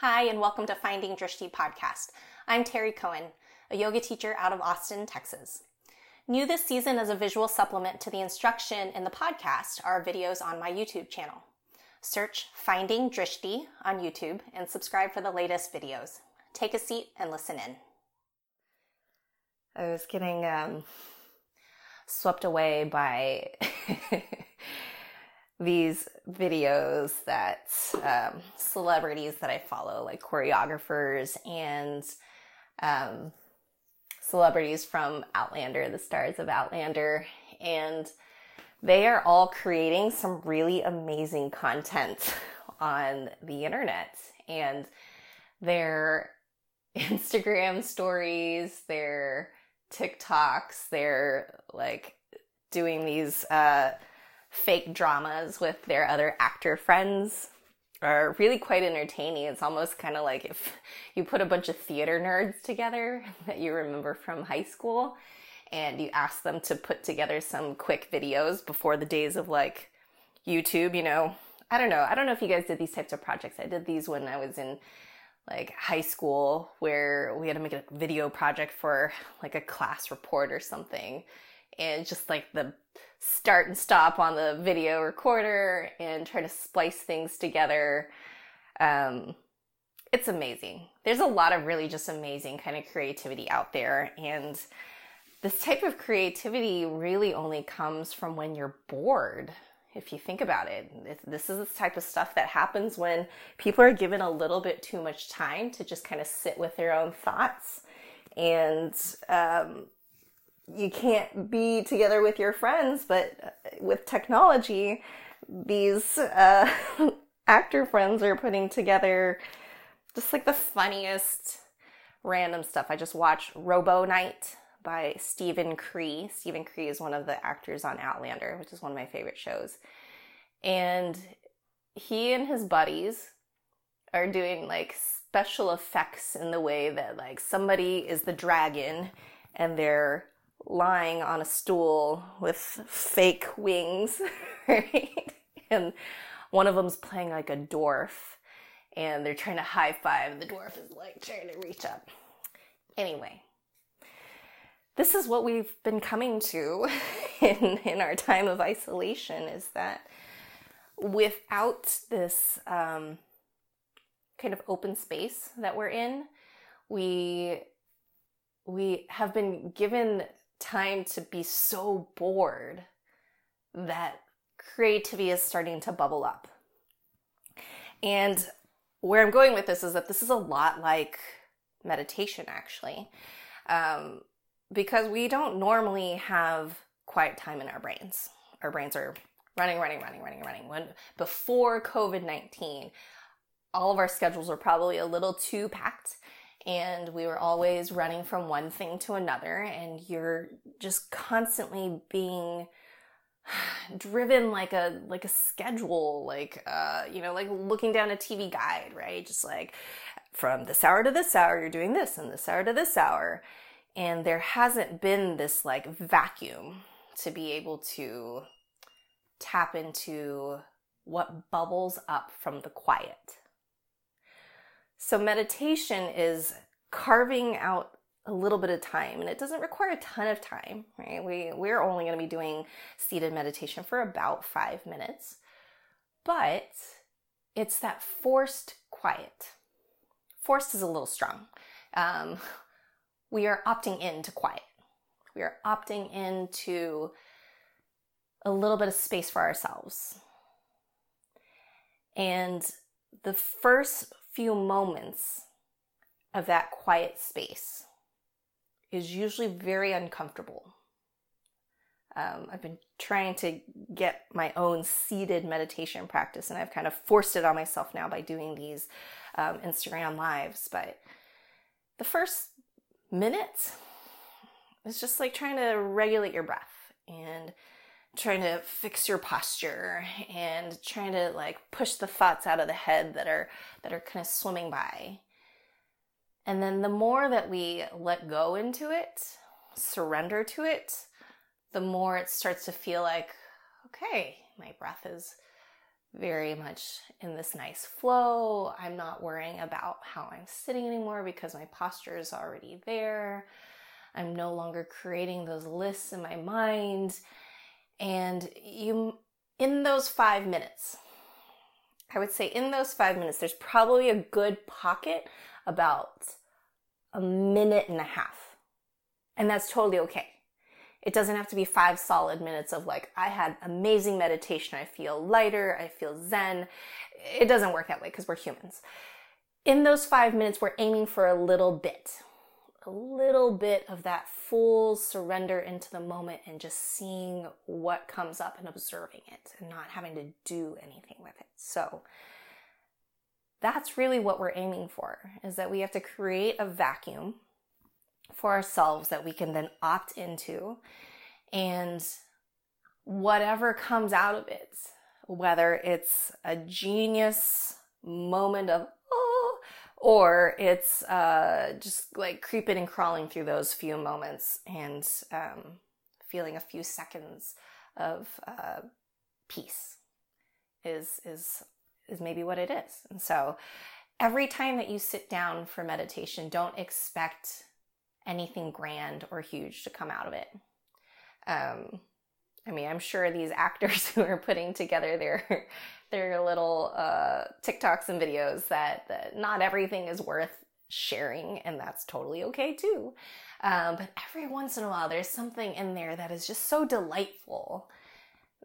Hi, and welcome to Finding Drishti podcast. I'm Terri Koen, a yoga teacher out of Austin, Texas. New this season as a visual supplement to the instruction in the podcast are videos on my YouTube channel. Search Finding Drishti on YouTube and subscribe for the latest videos. Take a seat and listen in. I was getting um, swept away by these videos that um, celebrities that I follow, like choreographers and um, celebrities from Outlander, the stars of Outlander, and they are all creating some really amazing content on the internet. And their Instagram stories, their TikToks, they're like doing these uh, fake dramas with their other actor friends are really quite entertaining. It's almost kind of like if you put a bunch of theater nerds together that you remember from high school and you ask them to put together some quick videos before the days of like YouTube, you know. I don't know. I don't know if you guys did these types of projects. I did these when I was in like high school where we had to make a video project for like a class report or something. And just like the start and stop on the video recorder and try to splice things together. Um, it's amazing. There's a lot of really just amazing kind of creativity out there. And this type of creativity really only comes from when you're bored. If you think about it, this is the type of stuff that happens when people are given a little bit too much time to just kind of sit with their own thoughts and um, you can't be together with your friends, but with technology, these uh, actor friends are putting together just like the funniest random stuff. I just watched Robo Night by Steven Cree. Steven Cree is one of the actors on Outlander, which is one of my favorite shows. And he and his buddies are doing like special effects in the way that like somebody is the dragon and they're lying on a stool with fake wings, right? And one of them's playing like a dwarf and they're trying to high five the dwarf is like trying to reach up. Anyway, this is what we've been coming to in, in our time of isolation is that without this um, kind of open space that we're in, we we have been given time to be so bored that creativity is starting to bubble up. And where I'm going with this is that this is a lot like meditation, actually, um, because we don't normally have quiet time in our brains. Our brains are running, running, running, running, running. When before COVID 19, all of our schedules were probably a little too packed and we were always running from one thing to another and you're just constantly being driven like a like a schedule like uh you know like looking down a TV guide right? Just like from this hour to this hour you're doing this and this hour to this hour. And there hasn't been this like vacuum to be able to tap into what bubbles up from the quiet so meditation is carving out a little bit of time and it doesn't require a ton of time, right? We we're only going to be doing seated meditation for about 5 minutes. But it's that forced quiet. Forced is a little strong. Um, we are opting in to quiet. We are opting into a little bit of space for ourselves. And the first few moments of that quiet space is usually very uncomfortable. Um, I've been trying to get my own seated meditation practice, and I've kind of forced it on myself now by doing these um, Instagram lives. But the first minute is just like trying to regulate your breath and trying to fix your posture and trying to like push the thoughts out of the head that are that are kind of swimming by and then the more that we let go into it surrender to it the more it starts to feel like okay my breath is very much in this nice flow. I'm not worrying about how I'm sitting anymore because my posture is already there. I'm no longer creating those lists in my mind. And you, in those five minutes, I would say in those five minutes, there's probably a good pocket about a minute and a half. And that's totally okay. It doesn't have to be five solid minutes of like, I had amazing meditation. I feel lighter. I feel zen. It doesn't work that way because we're humans. In those five minutes, we're aiming for a little bit, a little bit of that full surrender into the moment and just seeing what comes up and observing it and not having to do anything with it. So that's really what we're aiming for is that we have to create a vacuum for ourselves that we can then opt into. And whatever comes out of it, whether it's a genius moment of, oh, or it's uh, just like creeping and crawling through those few moments and um, feeling a few seconds of uh, peace is is is maybe what it is. And so every time that you sit down for meditation, don't expect anything grand or huge to come out of it. Um, I mean, I'm sure these actors who are putting together their their little uh, TikToks and videos that, that not everything is worth sharing, and that's totally okay too. Um, but every once in a while, there's something in there that is just so delightful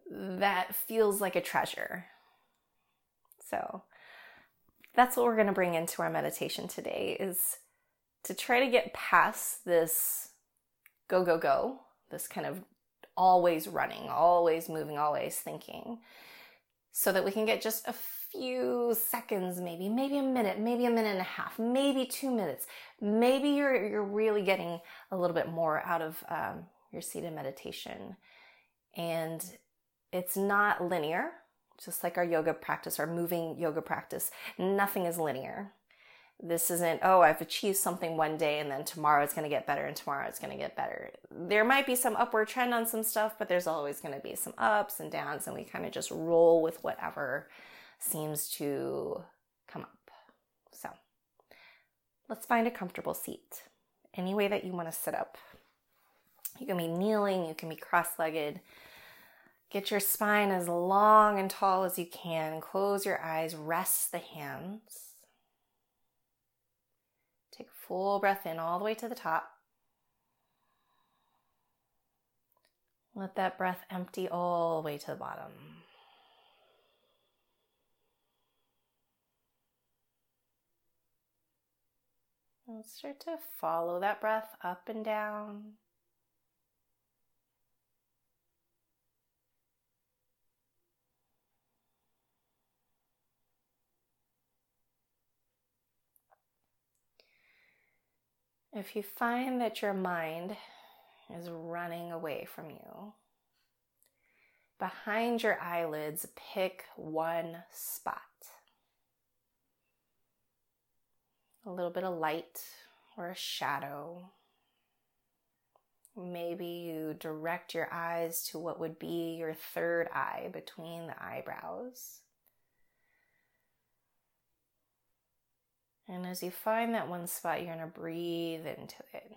that feels like a treasure. So that's what we're going to bring into our meditation today is to try to get past this go, go, go, this kind of always running, always moving, always thinking, so that we can get just a few seconds, maybe, maybe a minute, maybe a minute and a half, maybe two minutes. Maybe you're, you're really getting a little bit more out of um, your seated meditation. And it's not linear, just like our yoga practice, our moving yoga practice. Nothing is linear this isn't, oh, I've achieved something one day and then tomorrow it's going to get better and tomorrow it's going to get better. There might be some upward trend on some stuff, but there's always going to be some ups and downs, and we kind of just roll with whatever seems to come up. So let's find a comfortable seat. Any way that you want to sit up. You can be kneeling, you can be cross legged. Get your spine as long and tall as you can. Close your eyes, rest the hands. Take a full breath in all the way to the top. Let that breath empty all the way to the bottom. And start to follow that breath up and down. If you find that your mind is running away from you, behind your eyelids, pick one spot. A little bit of light or a shadow. Maybe you direct your eyes to what would be your third eye between the eyebrows. And as you find that one spot, you're going to breathe into it.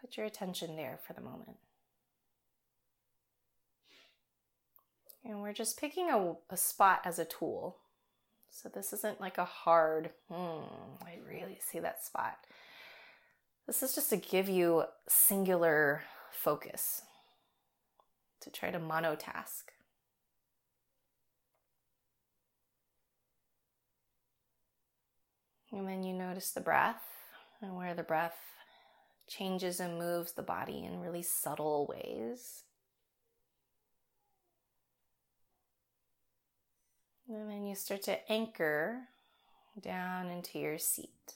Put your attention there for the moment. And we're just picking a, a spot as a tool. So this isn't like a hard, hmm, I really see that spot. This is just to give you singular focus, to try to monotask. And then you notice the breath and where the breath changes and moves the body in really subtle ways. And then you start to anchor down into your seat.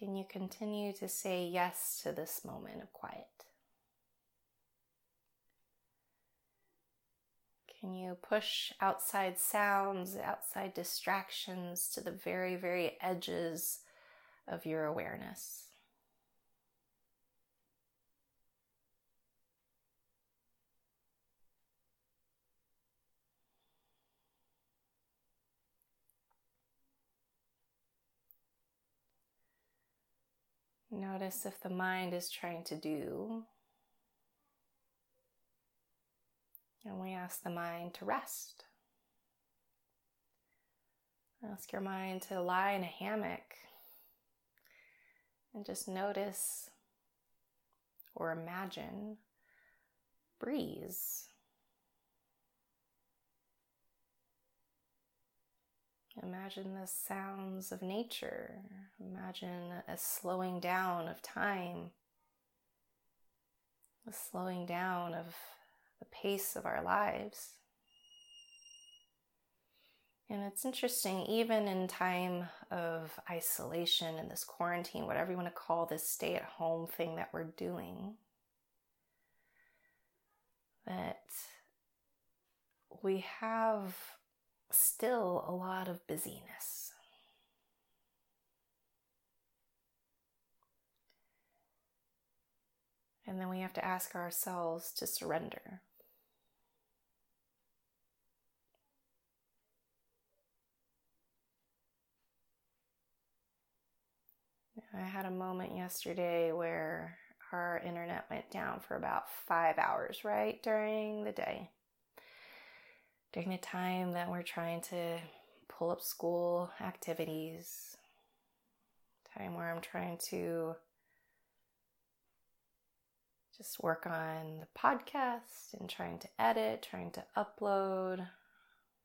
Can you continue to say yes to this moment of quiet? Can you push outside sounds, outside distractions to the very, very edges of your awareness? Notice if the mind is trying to do. And we ask the mind to rest. Ask your mind to lie in a hammock and just notice or imagine breeze Imagine the sounds of nature. Imagine a slowing down of time, a slowing down of the pace of our lives. And it's interesting, even in time of isolation and this quarantine, whatever you want to call this stay at home thing that we're doing, that we have still a lot of busyness. And then we have to ask ourselves to surrender. I had a moment yesterday where our internet went down for about five hours, right, during the day during the time that we're trying to pull up school activities, time where I'm trying to just work on the podcast and trying to edit, trying to upload,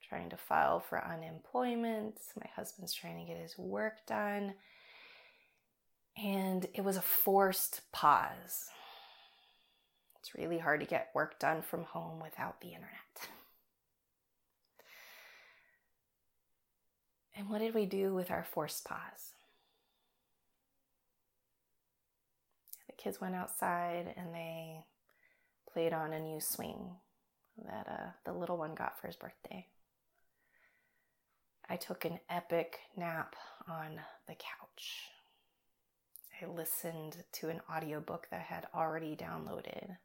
trying to file for unemployment. My husband's trying to get his work done. And it was a forced pause. It's really hard to get work done from home without the internet. And what did we do with our forced pause? The kids went outside and they played on a new swing that uh, the little one got for his birthday. I took an epic nap on the couch. I listened to an audiobook that I had already downloaded.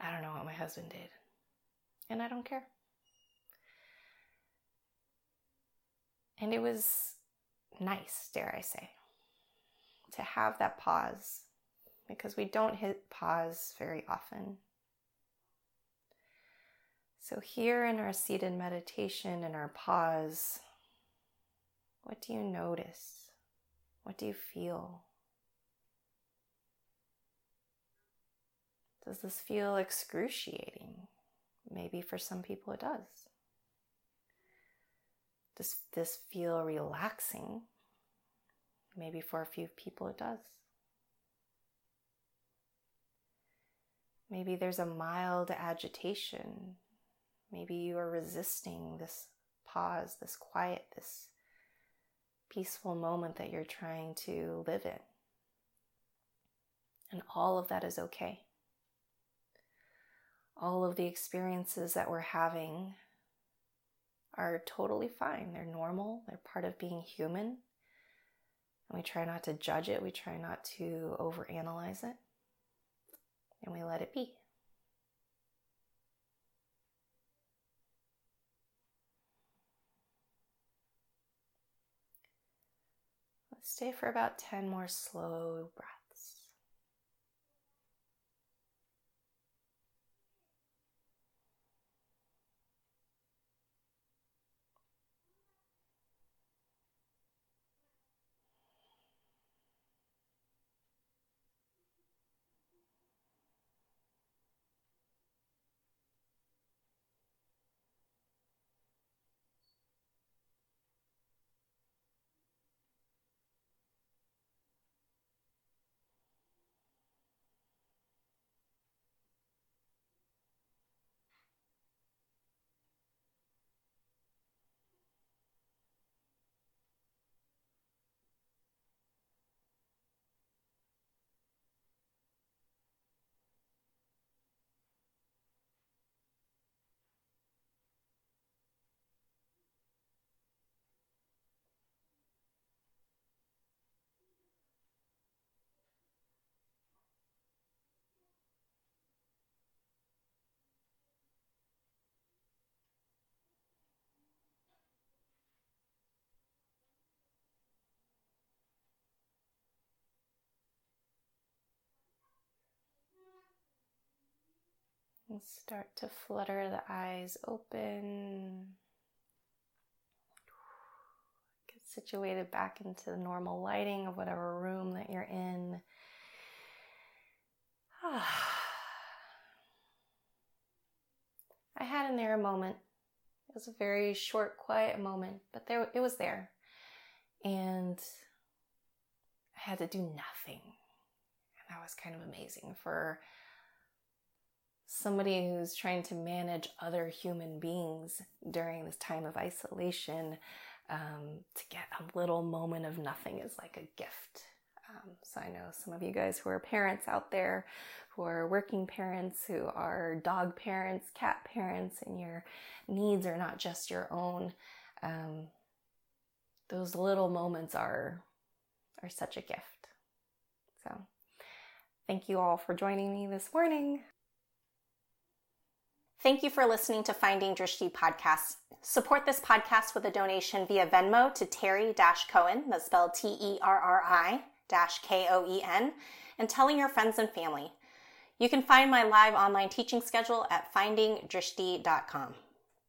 I don't know what my husband did, and I don't care. And it was nice, dare I say, to have that pause because we don't hit pause very often. So, here in our seated meditation and our pause, what do you notice? What do you feel? Does this feel excruciating? Maybe for some people it does. Does this feel relaxing? Maybe for a few people it does. Maybe there's a mild agitation. Maybe you are resisting this pause, this quiet, this peaceful moment that you're trying to live in. And all of that is okay. All of the experiences that we're having are totally fine. They're normal, they're part of being human. And we try not to judge it, we try not to overanalyze it, and we let it be. Let's stay for about 10 more slow breaths. Start to flutter the eyes open. Get situated back into the normal lighting of whatever room that you're in. I had in there a moment. It was a very short, quiet moment, but there it was there. And I had to do nothing. And that was kind of amazing for somebody who's trying to manage other human beings during this time of isolation. Um, to get a little moment of nothing is like a gift. Um, so I know some of you guys who are parents out there, who are working parents, who are dog parents, cat parents, and your needs are not just your own. Um, those little moments are are such a gift. So, thank you all for joining me this morning. Thank you for listening to Finding Drishti podcast. Support this podcast with a donation via Venmo to Terri Koen, that's spelled T E R R I K O E N, and telling your friends and family. You can find my live online teaching schedule at findingdrishti.com.